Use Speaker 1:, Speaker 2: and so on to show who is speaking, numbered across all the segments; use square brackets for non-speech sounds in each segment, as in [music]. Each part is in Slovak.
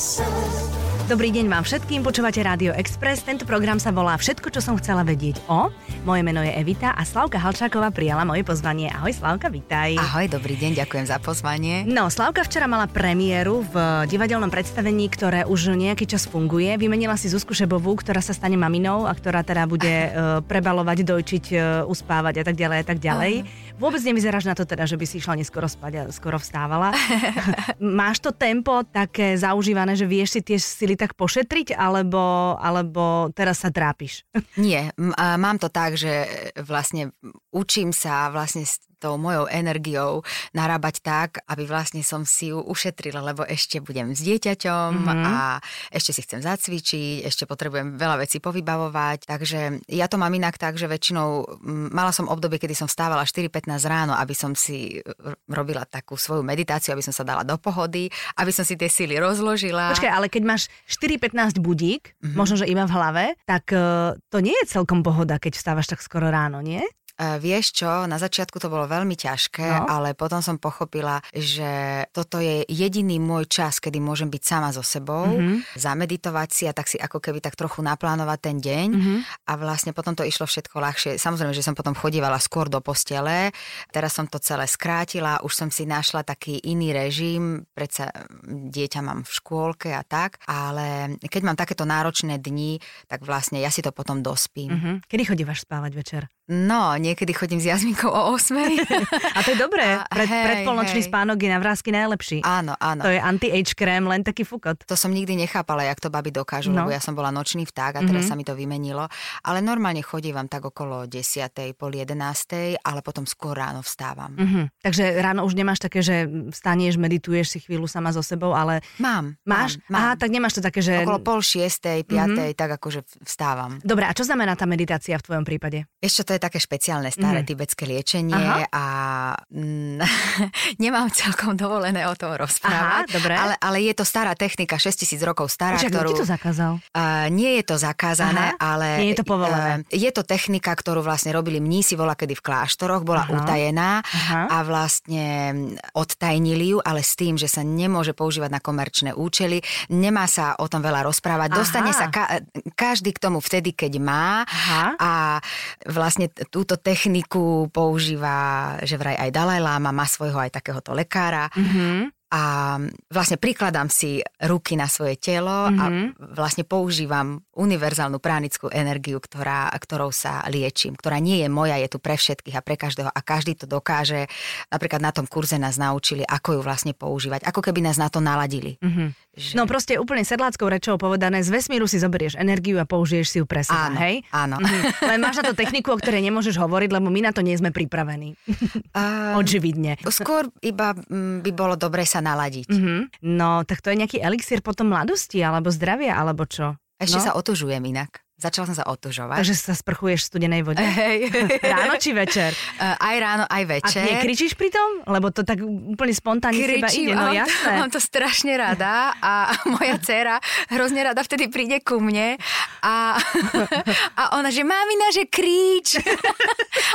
Speaker 1: sun. Dobrý deň vám všetkým, počúvate Rádio Express. Tento program sa volá Všetko, čo som chcela vedieť o. Moje meno je Evita a Slavka Halčáková prijala moje pozvanie. Ahoj Slavka, vítaj.
Speaker 2: Ahoj, dobrý deň, ďakujem za pozvanie.
Speaker 1: No, Slavka včera mala premiéru v divadelnom predstavení, ktoré už nejaký čas funguje. Vymenila si Zuzku Šebovú, ktorá sa stane maminou a ktorá teda bude uh, prebalovať, dojčiť, uh, uspávať a tak ďalej a tak ďalej. Uh. Vôbec nevyzeráš na to teda, že by si išla neskoro spať a skoro vstávala. [laughs] Máš to tempo také zaužívané, že vieš si tie sily tak pošetriť, alebo, alebo teraz sa trápiš?
Speaker 2: Nie, mám to tak, že vlastne učím sa vlastne tou mojou energiou narábať tak, aby vlastne som si ju ušetrila, lebo ešte budem s dieťaťom mm-hmm. a ešte si chcem zacvičiť, ešte potrebujem veľa vecí povybavovať. Takže ja to mám inak tak, že väčšinou mala som obdobie, kedy som vstávala 4.15 ráno, aby som si robila takú svoju meditáciu, aby som sa dala do pohody, aby som si tie síly rozložila.
Speaker 1: Počkaj, ale keď máš 4.15 budík, mm-hmm. možno, že iba v hlave, tak uh, to nie je celkom pohoda, keď vstávaš tak skoro ráno, nie?
Speaker 2: Uh, vieš čo, na začiatku to bolo veľmi ťažké, no. ale potom som pochopila, že toto je jediný môj čas, kedy môžem byť sama so sebou, mm-hmm. zameditovať si a tak si ako keby tak trochu naplánovať ten deň mm-hmm. a vlastne potom to išlo všetko ľahšie. Samozrejme, že som potom chodívala skôr do postele, teraz som to celé skrátila, už som si našla taký iný režim, predsa dieťa mám v škôlke a tak, ale keď mám takéto náročné dni, tak vlastne ja si to potom dospím.
Speaker 1: Mm-hmm. Kedy chodívaš spávať večer?
Speaker 2: No, niekedy chodím s Jazminkou o 8. [laughs]
Speaker 1: a to je dobré. Pred, hej, predpolnočný hej. spánok je na vrázky najlepší.
Speaker 2: Áno, áno.
Speaker 1: To je anti-age krém, len taký fukot.
Speaker 2: To som nikdy nechápala, jak to baby dokážu, no. lebo ja som bola nočný vták a teraz mm-hmm. sa mi to vymenilo. Ale normálne chodívam tak okolo 10. pol 11. ale potom skôr ráno vstávam.
Speaker 1: Mm-hmm. Takže ráno už nemáš také, že vstanieš, medituješ si chvíľu sama so sebou, ale...
Speaker 2: Mám.
Speaker 1: Máš?
Speaker 2: Mám, mám.
Speaker 1: Aha, tak nemáš to také, že...
Speaker 2: Okolo pol šiestej, piatej, mm-hmm. tak akože vstávam.
Speaker 1: Dobre, a čo znamená tá meditácia v tvojom prípade?
Speaker 2: Ešte to je také špeciálne staré mm. tibetské liečenie Aha. a mm, [laughs] nemám celkom dovolené o tom rozprávať.
Speaker 1: Aha, dobre.
Speaker 2: Ale, ale je to stará technika, 6000 rokov stará,
Speaker 1: Počak,
Speaker 2: ktorú...
Speaker 1: to zakázal?
Speaker 2: Uh, nie je to zakázané, Aha. ale...
Speaker 1: Nie je to povolené.
Speaker 2: Uh, je to technika, ktorú vlastne robili mnísi vola kedy v kláštoroch, bola Aha. utajená Aha. a vlastne odtajnili ju, ale s tým, že sa nemôže používať na komerčné účely, nemá sa o tom veľa rozprávať. Aha. Dostane sa ka- každý k tomu vtedy, keď má Aha. a vlastne túto túto techniku používa, že vraj aj Dalaj Lama, má svojho aj takéhoto lekára. Mm-hmm a vlastne prikladám si ruky na svoje telo mm-hmm. a vlastne používam univerzálnu pránickú energiu, ktorá, ktorou sa liečím, ktorá nie je moja, je tu pre všetkých a pre každého a každý to dokáže. Napríklad na tom kurze nás naučili, ako ju vlastne používať, ako keby nás na to naladili. Mm-hmm.
Speaker 1: Že... No proste úplne sedláckou rečou povedané, z vesmíru si zoberieš energiu a použiješ si ju pre seba,
Speaker 2: áno,
Speaker 1: hej?
Speaker 2: Áno.
Speaker 1: Mm-hmm. Len máš na to techniku, o ktorej nemôžeš hovoriť, lebo my na to nie sme pripravení. Um, Očividne.
Speaker 2: Skôr iba mm, by bolo dobre sa naladiť.
Speaker 1: Mm-hmm. No, tak to je nejaký elixír potom mladosti, alebo zdravia, alebo čo?
Speaker 2: Ešte
Speaker 1: no?
Speaker 2: sa otužujem inak. Začala som sa otužovať.
Speaker 1: Takže sa sprchuješ v studenej vode?
Speaker 2: Hej. [laughs]
Speaker 1: ráno či večer?
Speaker 2: Uh, [laughs] aj ráno, aj večer.
Speaker 1: A nekričíš pri tom? Lebo to tak úplne spontánne Kričím, seba ide, no jasné.
Speaker 2: Mám to strašne rada a [laughs] moja dcera hrozne rada vtedy príde ku mne a, a ona, že mamina, že kríč.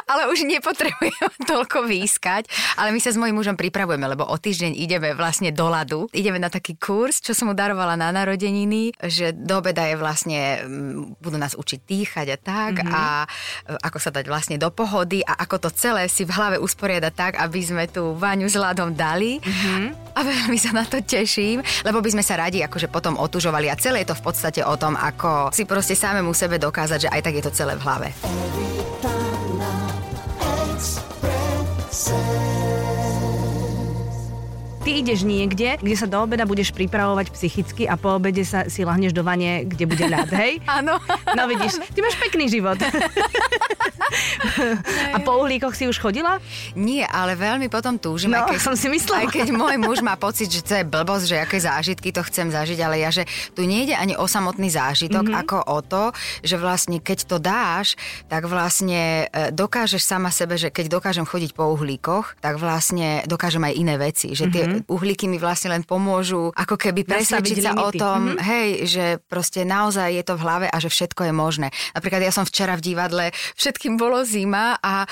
Speaker 2: ale už nepotrebujem toľko výskať. Ale my sa s mojím mužom pripravujeme, lebo o týždeň ideme vlastne do ľadu. Ideme na taký kurz, čo som mu darovala na narodeniny, že do obeda je vlastne, budú nás učiť dýchať a tak mm-hmm. a e, ako sa dať vlastne do pohody a ako to celé si v hlave usporiadať tak, aby sme tú vaňu s ľadom dali. Mm-hmm. A veľmi sa na to teším, lebo by sme sa radi akože potom otužovali a celé je to v podstate o tom, ako si proste samému sebe dokázať, že aj tak je to celé v hlave.
Speaker 1: Ty ideš niekde, kde sa do obeda budeš pripravovať psychicky a po obede sa si lahneš do vane, kde bude ľad, hej? [laughs]
Speaker 2: Áno.
Speaker 1: No vidíš, ty máš pekný život. [laughs] a po uhlíkoch si už chodila?
Speaker 2: Nie, ale veľmi potom túžim.
Speaker 1: No,
Speaker 2: aj keď,
Speaker 1: som si myslela.
Speaker 2: Aj keď môj muž má pocit, že to je blbosť, že aké zážitky to chcem zažiť, ale ja, že tu nejde ani o samotný zážitok, mm-hmm. ako o to, že vlastne keď to dáš, tak vlastne e, dokážeš sama sebe, že keď dokážem chodiť po uhlíkoch, tak vlastne dokážem aj iné veci. Že tie, mm-hmm mm-hmm. uhlíky mi vlastne len pomôžu ako keby presvedčiť sa limity. o tom, mm-hmm. hej, že proste naozaj je to v hlave a že všetko je možné. Napríklad ja som včera v divadle, všetkým bolo zima a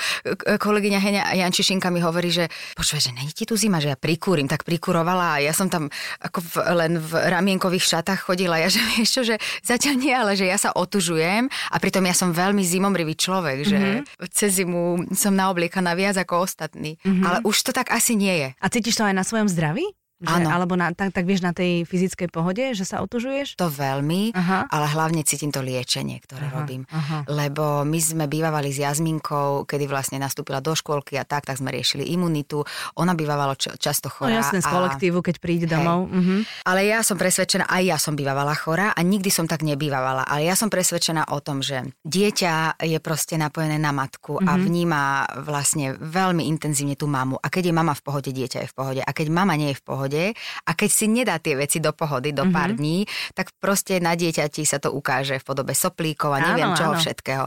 Speaker 2: kolegyňa Henia Jančišinka mi hovorí, že počúvaj, že není ti tu zima, že ja prikúrim, tak prikurovala a ja som tam ako v, len v ramienkových šatách chodila. Ja že [laughs] vieš čo, že zatiaľ nie, ale že ja sa otužujem a pritom ja som veľmi zimomrivý človek, že mm-hmm. cez zimu som naobliekaná viac ako ostatní. Mm-hmm. Ale už to tak asi nie je.
Speaker 1: A cítiš to aj na svojom zdraví? Že, Áno. Alebo na, tak, tak vieš na tej fyzickej pohode, že sa otužuješ?
Speaker 2: To veľmi, aha. ale hlavne cítim to liečenie, ktoré aha, robím. Aha. Lebo my sme bývali s Jazminkou, kedy vlastne nastúpila do škôlky a tak, tak sme riešili imunitu. Ona bývala č- často chorá.
Speaker 1: No jasné, z kolektívu, keď príde domov. Uh-huh.
Speaker 2: Ale ja som presvedčená, aj ja som bývala chorá a nikdy som tak nebývala. Ale ja som presvedčená o tom, že dieťa je proste napojené na matku uh-huh. a mhm. vníma vlastne veľmi intenzívne tú mamu. A keď je mama v pohode, dieťa je v pohode. A keď mama nie je v pohode, pohode a keď si nedá tie veci do pohody, do mm-hmm. pár mhm. dní, tak proste na dieťati sa to ukáže v podobe soplíkov a neviem áno, čoho áno. všetkého.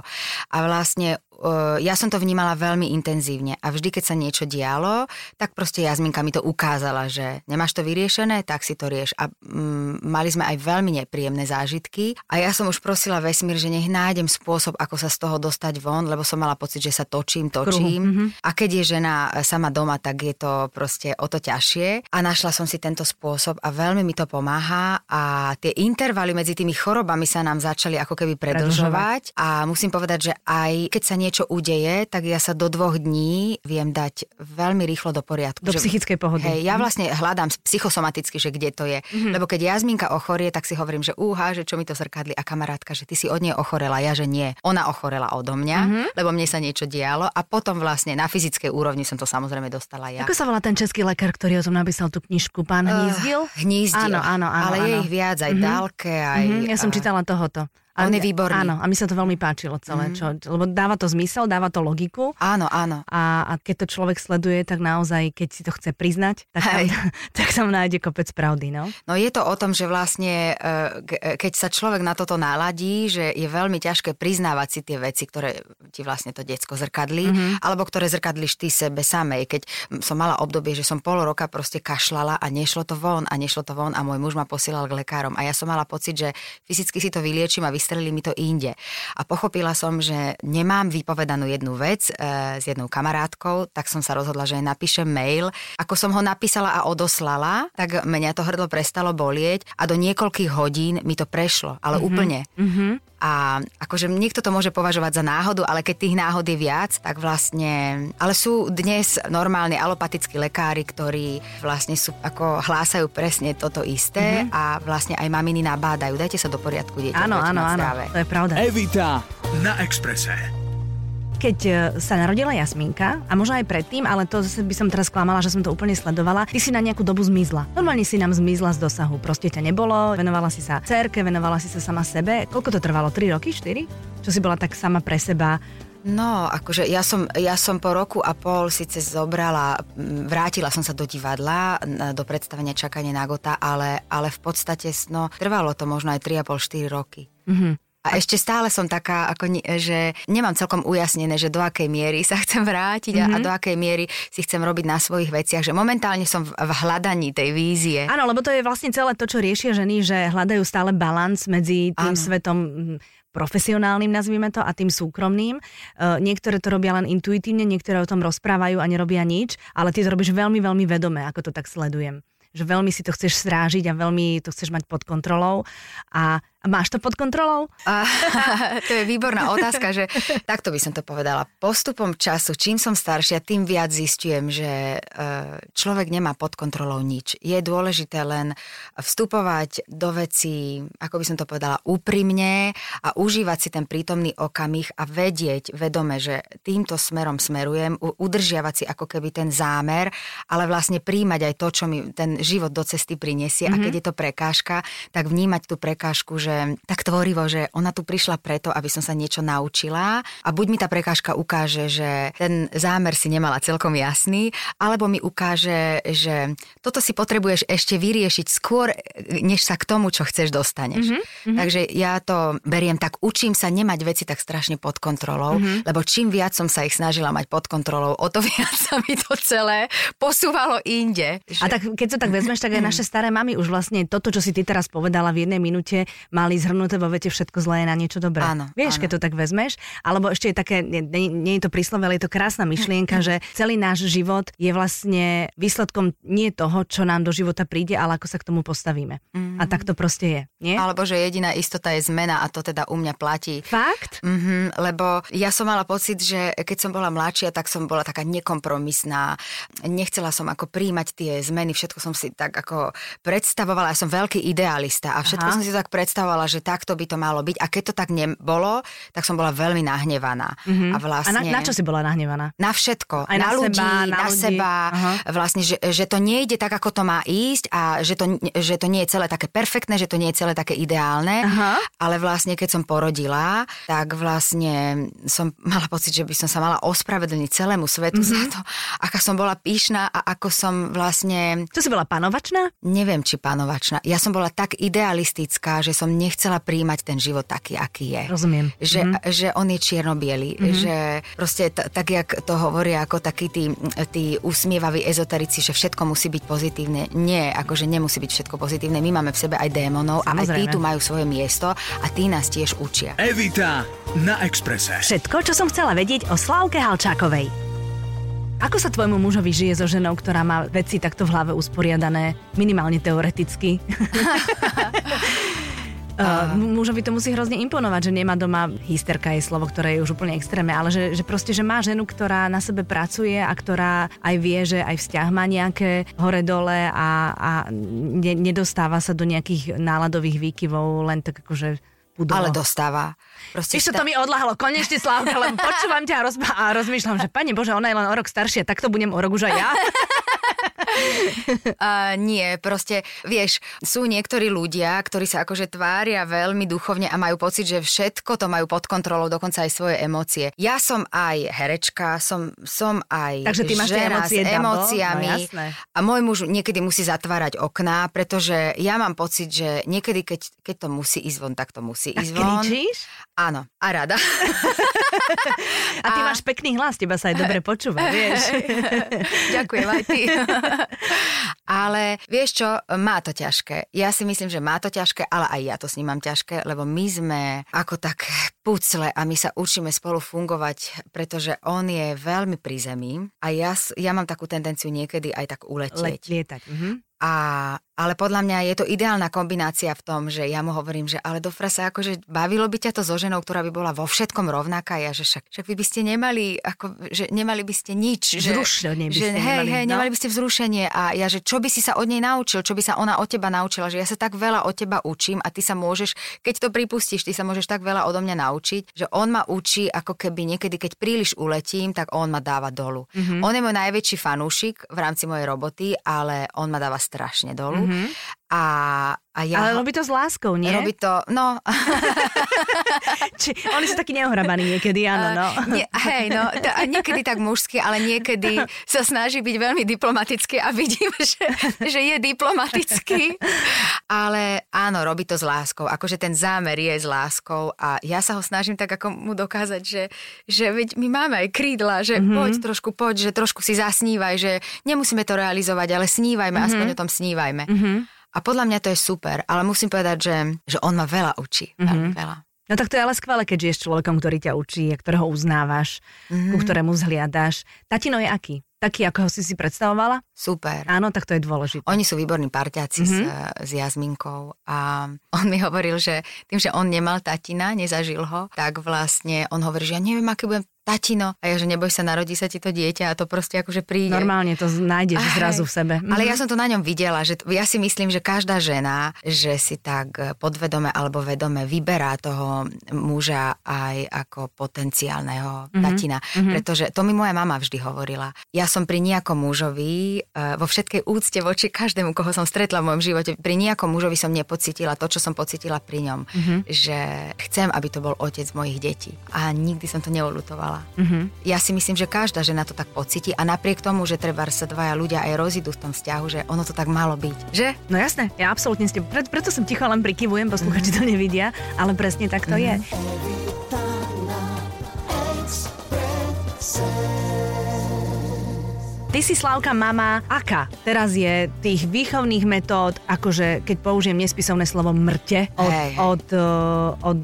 Speaker 2: A vlastne ja som to vnímala veľmi intenzívne a vždy, keď sa niečo dialo, tak proste Jazminka mi to ukázala, že nemáš to vyriešené, tak si to rieš. A mm, mali sme aj veľmi nepríjemné zážitky a ja som už prosila vesmír, že nech nájdem spôsob, ako sa z toho dostať von, lebo som mala pocit, že sa točím, točím. Mm-hmm. A keď je žena sama doma, tak je to proste o to ťažšie. A našla som si tento spôsob a veľmi mi to pomáha a tie intervaly medzi tými chorobami sa nám začali ako keby predlžovať. A musím povedať, že aj keď sa nie niečo udeje, tak ja sa do dvoch dní viem dať veľmi rýchlo do poriadku.
Speaker 1: Do že, psychickej pohody.
Speaker 2: Hej, ja mhm. vlastne hľadám psychosomaticky, že kde to je. Mm-hmm. Lebo keď Jazminka ochorie, tak si hovorím, že úha, že čo mi to zrkadli a kamarátka, že ty si od nej ochorela, ja že nie. Ona ochorela odo mňa, mm-hmm. lebo mne sa niečo dialo a potom vlastne na fyzickej úrovni som to samozrejme dostala ja.
Speaker 1: Ako sa volá ten český lekár, ktorý o tom napísal tú knižku? Pán Hnízdil? Uh,
Speaker 2: hnízdil.
Speaker 1: Áno, áno, áno.
Speaker 2: Ale
Speaker 1: áno.
Speaker 2: je ich viac, aj mm-hmm. Dálke, aj... Mm-hmm,
Speaker 1: ja som čítala tohoto.
Speaker 2: A on je výborný.
Speaker 1: Áno, a mi sa to veľmi páčilo celé, mm. čo, lebo dáva to zmysel, dáva to logiku.
Speaker 2: Áno, áno.
Speaker 1: A, a keď to človek sleduje, tak naozaj, keď si to chce priznať, tak tam, [laughs] tak tam nájde kopec pravdy, no?
Speaker 2: No je to o tom, že vlastne, e, e, keď sa človek na toto naladí, že je veľmi ťažké priznávať si tie veci, ktoré ti vlastne to decko zrkadlí, mm-hmm. alebo ktoré zrkadlíš ty sebe samej. Keď som mala obdobie, že som pol roka proste kašlala a nešlo to von a nešlo to von a môj muž ma posielal k lekárom a ja som mala pocit, že fyzicky si to vyliečím a vystrelili mi to inde. A pochopila som, že nemám vypovedanú jednu vec e, s jednou kamarátkou, tak som sa rozhodla, že napíšem mail. Ako som ho napísala a odoslala, tak mňa to hrdlo prestalo bolieť a do niekoľkých hodín mi to prešlo, ale mm-hmm. úplne. Mm-hmm. A akože niekto to môže považovať za náhodu, ale keď tých náhod je viac, tak vlastne... Ale sú dnes normálni alopatickí lekári, ktorí vlastne sú, ako hlásajú presne toto isté mm-hmm. a vlastne aj maminy nabádajú. Dajte sa do poriadku, dieťa.
Speaker 1: Áno, áno, áno, to je pravda.
Speaker 3: Evita na Exprese
Speaker 1: keď e, sa narodila Jasminka, a možno aj predtým, ale to zase by som teraz klamala, že som to úplne sledovala, ty si na nejakú dobu zmizla. Normálne si nám zmizla z dosahu, proste ťa nebolo, venovala si sa cerke, venovala si sa sama sebe. Koľko to trvalo? 3 roky? 4? Čo si bola tak sama pre seba?
Speaker 2: No, akože ja som, ja som po roku a pol síce zobrala, vrátila som sa do divadla, do predstavenia Čakanie na Gota, ale, ale v podstate no, trvalo to možno aj 3,5-4 roky. Mm-hmm. A ešte stále som taká, ako, že nemám celkom ujasnené, že do akej miery sa chcem vrátiť mm-hmm. a, a mhm. do akej miery si chcem robiť na svojich veciach, že momentálne som v, v hľadaní tej vízie.
Speaker 1: Áno, lebo to je vlastne celé to, čo riešia ženy, že hľadajú stále balans medzi tým Áno. svetom profesionálnym, nazvime to, a tým súkromným. Uh, niektoré to robia len intuitívne, niektoré o tom rozprávajú a nerobia nič, ale ty to robíš veľmi, veľmi vedome, ako to tak sledujem že veľmi si to chceš strážiť a veľmi to chceš mať pod kontrolou a Máš to pod kontrolou? A, [laughs]
Speaker 2: to je výborná otázka, že takto by som to povedala. Postupom času, čím som staršia, tým viac zistujem, že e, človek nemá pod kontrolou nič. Je dôležité len vstupovať do vecí, ako by som to povedala, úprimne a užívať si ten prítomný okamih a vedieť vedome, že týmto smerom smerujem, udržiavať si ako keby ten zámer, ale vlastne príjmať aj to, čo mi ten život do cesty prinesie mm-hmm. a mhm. keď je to prekážka, tak vnímať tú prekážku, že že tak tvorivo, že ona tu prišla preto, aby som sa niečo naučila a buď mi tá prekážka ukáže, že ten zámer si nemala celkom jasný, alebo mi ukáže, že toto si potrebuješ ešte vyriešiť skôr, než sa k tomu, čo chceš, dostaneš. Mm-hmm. Takže ja to beriem tak, učím sa nemať veci tak strašne pod kontrolou, mm-hmm. lebo čím viac som sa ich snažila mať pod kontrolou, o to [laughs] viac sa mi to celé posúvalo inde.
Speaker 1: Že... A tak keď to tak vezmeš, tak aj naše staré mamy už vlastne toto, čo si ty teraz povedala v jednej minúte, mali zhrnuté vo vete všetko zlé na niečo dobré.
Speaker 2: Áno,
Speaker 1: Vieš,
Speaker 2: áno.
Speaker 1: keď to tak vezmeš, alebo ešte je také, nie, nie je to príslove, ale je to krásna myšlienka, [laughs] že celý náš život je vlastne výsledkom nie toho, čo nám do života príde, ale ako sa k tomu postavíme. Mm-hmm. A tak to proste je, nie?
Speaker 2: Alebo že jediná istota je zmena a to teda u mňa platí.
Speaker 1: Fakt?
Speaker 2: Mm-hmm, lebo ja som mala pocit, že keď som bola mladšia, tak som bola taká nekompromisná. Nechcela som ako príjmať tie zmeny, všetko som si tak ako predstavovala. Ja som veľký idealista a všetko Aha. som si tak predstavovala, že takto by to malo byť. A keď to tak nebolo, tak som bola veľmi nahnevaná.
Speaker 1: Mm-hmm. A, vlastne, a na, na čo si bola nahnevaná?
Speaker 2: Na všetko.
Speaker 1: Aj
Speaker 2: na,
Speaker 1: na
Speaker 2: ľudí,
Speaker 1: seba, na,
Speaker 2: na
Speaker 1: ľudí.
Speaker 2: seba.
Speaker 1: Aha.
Speaker 2: Vlastne, že, že to nejde tak, ako to má ísť a že to, že to nie je celé také perfektné, že to nie je celé také ideálne.
Speaker 1: Aha.
Speaker 2: Ale vlastne, keď som porodila, tak vlastne som mala pocit, že by som sa mala ospravedlniť celému svetu mm-hmm. za to, aká som bola pyšná a ako som vlastne...
Speaker 1: Čo si bola panovačná?
Speaker 2: Neviem, či panovačná. Ja som bola tak idealistická, že som nechcela príjmať ten život taký, aký je.
Speaker 1: Rozumiem.
Speaker 2: Že, mm-hmm. že on je čierno-biely. Mm-hmm. Že proste t- tak, jak to hovoria ako takí tí, tí usmievaví ezoterici, že všetko musí byť pozitívne. Nie, akože nemusí byť všetko pozitívne. My máme v sebe aj démonov a aj tí
Speaker 1: Samozrejme.
Speaker 2: tu majú svoje miesto a tí nás tiež učia.
Speaker 3: Evita na Exprese.
Speaker 1: Všetko, čo som chcela vedieť o Slávke Halčákovej. Ako sa tvojmu mužovi žije so ženou, ktorá má veci takto v hlave usporiadané, minimálne teoreticky? [laughs] Uh, mužovi to musí hrozne imponovať, že nemá doma, hysterka je slovo, ktoré je už úplne extrémne, ale že, že proste, že má ženu, ktorá na sebe pracuje a ktorá aj vie, že aj vzťah má nejaké hore-dole a, a ne, nedostáva sa do nejakých náladových výkyvov len tak akože pudovo.
Speaker 2: Ale dostáva. Proste
Speaker 1: Ešte to mi odlahlo, konečne Slávka, lebo počúvam ťa a, rozba- a rozmýšľam, že pani Bože, ona je len o rok staršia, tak to budem o rok už aj ja. [laughs] [laughs]
Speaker 2: Uh, nie, proste, vieš, sú niektorí ľudia, ktorí sa akože tvária veľmi duchovne a majú pocit, že všetko to majú pod kontrolou, dokonca aj svoje emócie. Ja som aj herečka, som, som aj
Speaker 1: Takže ty máš
Speaker 2: žena
Speaker 1: emócie
Speaker 2: s
Speaker 1: double?
Speaker 2: emóciami.
Speaker 1: No, jasné.
Speaker 2: a môj muž niekedy musí zatvárať okná, pretože ja mám pocit, že niekedy, keď, keď to musí ísť von, tak to musí
Speaker 1: A
Speaker 2: ísť von.
Speaker 1: kričíš?
Speaker 2: Áno, a rada. [laughs]
Speaker 1: A ty máš pekný hlas, teba sa aj [laughs] dobre počúva, vieš. [laughs]
Speaker 2: Ďakujem aj ty. ale vieš čo, má to ťažké. Ja si myslím, že má to ťažké, ale aj ja to s ním mám ťažké, lebo my sme ako tak pucle a my sa učíme spolu fungovať, pretože on je veľmi pri zemi a ja, ja mám takú tendenciu niekedy aj tak
Speaker 1: Le-
Speaker 2: uletieť.
Speaker 1: lietať. Mhm.
Speaker 2: A, ale podľa mňa je to ideálna kombinácia v tom, že ja mu hovorím, že ale do frasa, akože bavilo by ťa to so ženou, ktorá by bola vo všetkom rovnaká. Ja, že však, však vy by ste nemali, ako, že nemali by ste nič. Že,
Speaker 1: Vzrušenie by
Speaker 2: že,
Speaker 1: ste
Speaker 2: hej,
Speaker 1: nemali,
Speaker 2: hej,
Speaker 1: no.
Speaker 2: nemali by ste vzrušenie. A ja, že čo by si sa od nej naučil, čo by sa ona od teba naučila, že ja sa tak veľa od teba učím a ty sa môžeš, keď to pripustíš, ty sa môžeš tak veľa odo mňa naučiť, že on ma učí, ako keby niekedy, keď príliš uletím, tak on ma dáva dolu.
Speaker 1: Mhm.
Speaker 2: Mm-hmm. On je môj najväčší fanúšik v rámci mojej roboty, ale on ma dáva strašne dolu. Mm-hmm. Mm-hmm. A, a ja...
Speaker 1: Ale robí to s láskou, nie?
Speaker 2: Robí to, no, [laughs]
Speaker 1: Či, oni sú takí neohrabaní niekedy, áno, no.
Speaker 2: nie, hej, no, to, a niekedy tak mužsky, ale niekedy sa snaží byť veľmi diplomatický a vidím, [laughs] že, že je diplomatický. Ale áno, robí to s láskou, akože ten zámer je s láskou a ja sa ho snažím tak ako mu dokázať, že, že veď my máme aj krídla, že
Speaker 1: Mhm.
Speaker 2: mm-hmm. poď trošku, poď, že trošku si zasnívaj, že nemusíme to realizovať, ale snívajme, mm-hmm. aspoň o tom snívajme.
Speaker 1: Mhm.
Speaker 2: A podľa mňa to je super, ale musím povedať, že, že on ma veľa učí,
Speaker 1: Mhm.
Speaker 2: veľmi veľa.
Speaker 1: No tak to je ale skvelé, keď žiješ človekom, ktorý ťa učí a ktorého uznávaš,
Speaker 2: Mhm.
Speaker 1: ku ktorému zhliadaš. Tatino je aký? Taký, ako ho si si predstavovala?
Speaker 2: Super.
Speaker 1: Áno, tak to je dôležité.
Speaker 2: Oni sú výborní parťáci mm-hmm. s, s Jazminkou a [laughs] on mi hovoril, že tým, že on nemal tatina, nezažil ho, tak vlastne on hovorí, že ja neviem, aké budem tatino, a ja, že neboj sa, narodí sa ti to dieťa a to proste akože príde.
Speaker 1: Normálne to nájdeš Aj, zrazu v sebe.
Speaker 2: Ale ja som to na ňom videla, že ja si myslím, že každá žena, že si tak podvedome alebo vedome vyberá toho muža aj ako potenciálneho mm-hmm. tatina. Mm-hmm. Pretože to mi moja mama vždy hovorila. Ja som pri nejakom mužovi, eh, vo všetkej úcte voči každému, koho som stretla v mojom živote, pri nejakom mužovi som nepocitila to, čo som pocitila pri ňom. Mm-hmm. Že chcem, aby to bol otec mojich detí. A nikdy som to neolutovala. Mm-hmm. Ja si myslím, že každá žena to tak pocíti a napriek tomu, že treba sa dvaja ľudia aj rozídu v tom vzťahu, že ono to tak malo byť. Že?
Speaker 1: No jasné, ja absolútne ste, pre, preto som ticho len prikyvujem, posluchači mm-hmm. to nevidia, ale presne tak to mm-hmm. je. Ty si Slavka mama, aká teraz je tých výchovných metód, akože keď použijem nespisovné slovo mrte, od, hey, hey. od, eh, od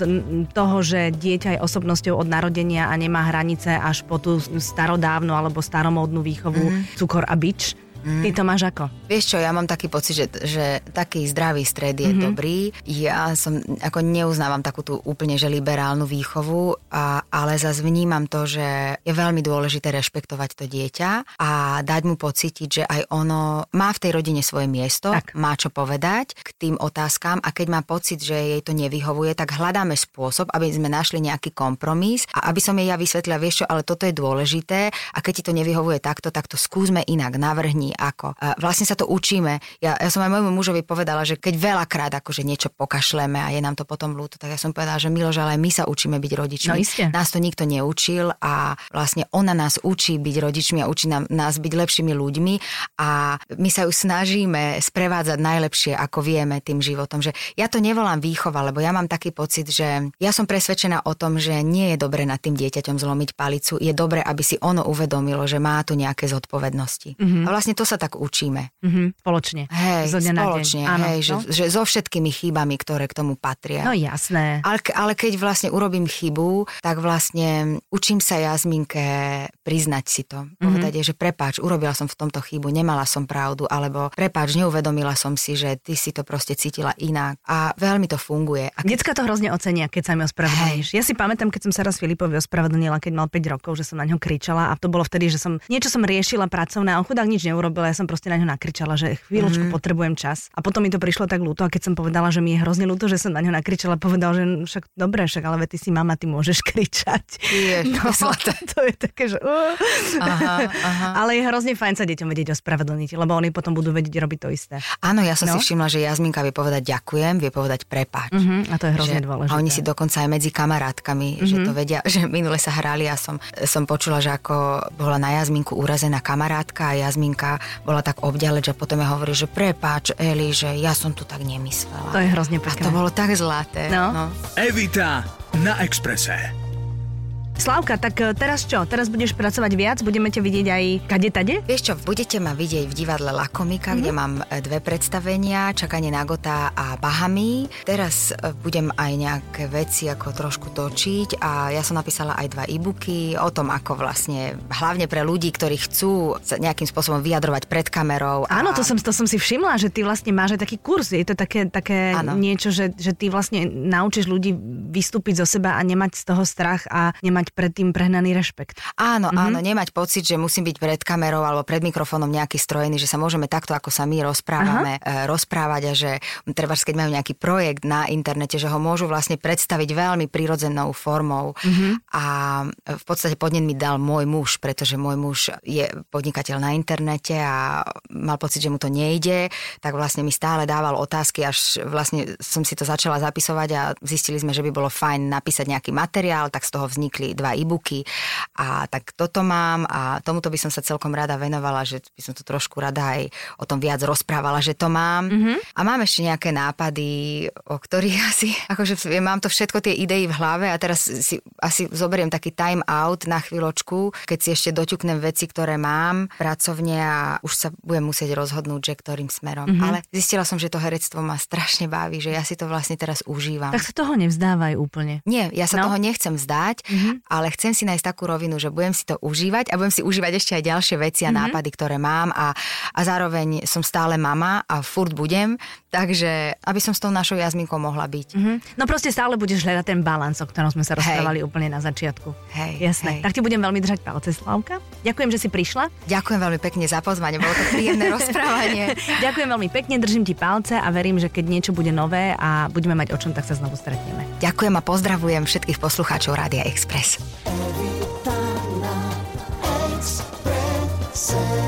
Speaker 1: toho, že dieťa je osobnosťou od narodenia a nemá hranice až po tú starodávnu alebo staromódnu výchovu mm-hmm. cukor a bič, Mm. Ty to máš ako?
Speaker 2: Vieš čo, ja mám taký pocit, že, že taký zdravý stred je mm-hmm. dobrý. Ja som ako neuznávam takú tú úplne že liberálnu výchovu, a, ale zase vnímam to, že je veľmi dôležité rešpektovať to dieťa a dať mu pocítiť, že aj ono má v tej rodine svoje miesto, tak. má čo povedať k tým otázkam a keď má pocit, že jej to nevyhovuje, tak hľadáme spôsob, aby sme našli nejaký kompromis a aby som jej ja vysvetlila, vieš čo, ale toto je dôležité a keď ti to nevyhovuje takto, tak to skúsme inak, navrhni ako. A vlastne sa to učíme. Ja, ja som aj môjmu mužovi povedala, že keď veľakrát akože niečo pokašleme a je nám to potom ľúto, tak ja som povedala, že Miloš, ale my sa učíme byť rodičmi.
Speaker 1: No, iste.
Speaker 2: Nás to nikto neučil a vlastne ona nás učí byť rodičmi a učí nám, nás byť lepšími ľuďmi a my sa ju snažíme sprevádzať najlepšie, ako vieme tým životom. Že ja to nevolám výchova, lebo ja mám taký pocit, že ja som presvedčená o tom, že nie je dobre nad tým dieťaťom zlomiť palicu. Je dobre, aby si ono uvedomilo, že má tu nejaké zodpovednosti. Mm-hmm. A vlastne to to sa tak učíme.
Speaker 1: Mm-hmm, spoločne.
Speaker 2: Hej, zo dňa spoločne, na deň. Áno, hej, no? že, že so všetkými chybami, ktoré k tomu patria.
Speaker 1: No jasné.
Speaker 2: Ale, ale keď vlastne urobím chybu, tak vlastne učím sa Jazminke priznať si to. Mm-hmm. Povedať je, že prepáč, urobila som v tomto chybu, nemala som pravdu, alebo prepáč, neuvedomila som si, že ty si to proste cítila inak. A veľmi to funguje. A
Speaker 1: keď... Decka to hrozne ocenia, keď sa mi ospravedlníš. Ja si pamätám, keď som sa raz Filipovi ospravedlnila, keď mal 5 rokov, že som na ňo kričala a to bolo vtedy, že som niečo som riešila pracovné a on chudák nič neurobil urobila, ja som proste na ňo nakričala, že chvíľočku mm-hmm. potrebujem čas. A potom mi to prišlo tak ľúto, a keď som povedala, že mi je hrozne ľúto, že som na ňo nakričala, povedal, že však dobre, však ale ty si mama, ty môžeš [laughs] kričať.
Speaker 2: Jež, no, [laughs]
Speaker 1: to je také, že... Uh. Aha, aha. [laughs] Ale je hrozne fajn sa deťom vedieť ospravedlniť, lebo oni potom budú vedieť robiť to isté.
Speaker 2: Áno, ja som no? si všimla, že Jazminka vie povedať ďakujem, vie povedať prepáč.
Speaker 1: Uh-huh, a to je hrozne že, dôležité.
Speaker 2: A oni si dokonca aj medzi kamarátkami, uh-huh. že to vedia, že minule sa hrali a som, som počula, že ako bola na Jazminku urazená kamarátka a Jazminka bola tak ďalej, a potom ja hovorí, že prepáč Eli, že ja som to tak nemyslela.
Speaker 1: To je hrozne pekné.
Speaker 2: A to bolo tak zlaté.
Speaker 1: No. no.
Speaker 3: Evita na Exprese.
Speaker 1: Slavka, tak e, teraz čo? Teraz budeš pracovať viac? Budeme ťa vidieť aj kade tade?
Speaker 2: Vieš čo, budete ma vidieť v divadle Lakomika, mm-hmm. kde mám e, dve predstavenia, Čakanie na Gotá a Bahamy. Teraz e, budem aj nejaké veci ako trošku točiť a ja som napísala aj dva e-booky o tom, ako vlastne, hlavne pre ľudí, ktorí chcú sa nejakým spôsobom vyjadrovať pred kamerou.
Speaker 1: A... Áno, to som, to som si všimla, že ty vlastne máš aj taký kurz. Je to také, také niečo, že, že ty vlastne naučíš ľudí vystúpiť zo seba a nemať z toho strach a nemať mať predtým prehnaný rešpekt.
Speaker 2: Áno, mm-hmm. áno, nemať pocit, že musím byť pred kamerou alebo pred mikrofónom nejaký strojený, že sa môžeme takto, ako sa my rozprávame, Aha. E, rozprávať a že treba, keď majú nejaký projekt na internete, že ho môžu vlastne predstaviť veľmi prirodzenou formou. Mm-hmm. A v podstate podnet mi dal môj muž, pretože môj muž je podnikateľ na internete a mal pocit, že mu to nejde, tak vlastne mi stále dával otázky, až vlastne som si to začala zapisovať a zistili sme, že by bolo fajn napísať nejaký materiál, tak z toho vznikli dva e-booky a tak toto mám a tomuto by som sa celkom rada venovala, že by som to trošku rada aj o tom viac rozprávala, že to mám. Mm-hmm. A mám ešte nejaké nápady, o ktorých [laughs] asi, akože mám to všetko tie idei v hlave a teraz si asi zoberiem taký time out na chvíľočku, keď si ešte doťuknem veci, ktoré mám pracovne a už sa budem musieť rozhodnúť, že ktorým smerom. Mm-hmm. Ale zistila som, že to herectvo ma strašne baví, že ja si to vlastne teraz užívam.
Speaker 1: Tak sa toho nevzdávaj úplne.
Speaker 2: Nie, ja sa no. toho nechcem vzdať, mm-hmm ale chcem si nájsť takú rovinu, že budem si to užívať a budem si užívať ešte aj ďalšie veci a mm-hmm. nápady, ktoré mám a, a zároveň som stále mama a furt budem, takže aby som s tou našou jazminkou mohla byť. Mm-hmm.
Speaker 1: No proste stále budeš hľadať ten balans, o ktorom sme sa rozprávali hej. úplne na začiatku.
Speaker 2: Hej,
Speaker 1: Jasné. Hej. Tak ti budem veľmi držať palce, Slavka. Ďakujem, že si prišla.
Speaker 2: Ďakujem veľmi pekne za pozvanie, bolo to príjemné [laughs] rozprávanie.
Speaker 1: Ďakujem veľmi pekne, držím ti palce a verím, že keď niečo bude nové a budeme mať o čom, tak sa znovu stretneme.
Speaker 2: Ďakujem a pozdravujem všetkých poslucháčov Rádia Eritana Expressão.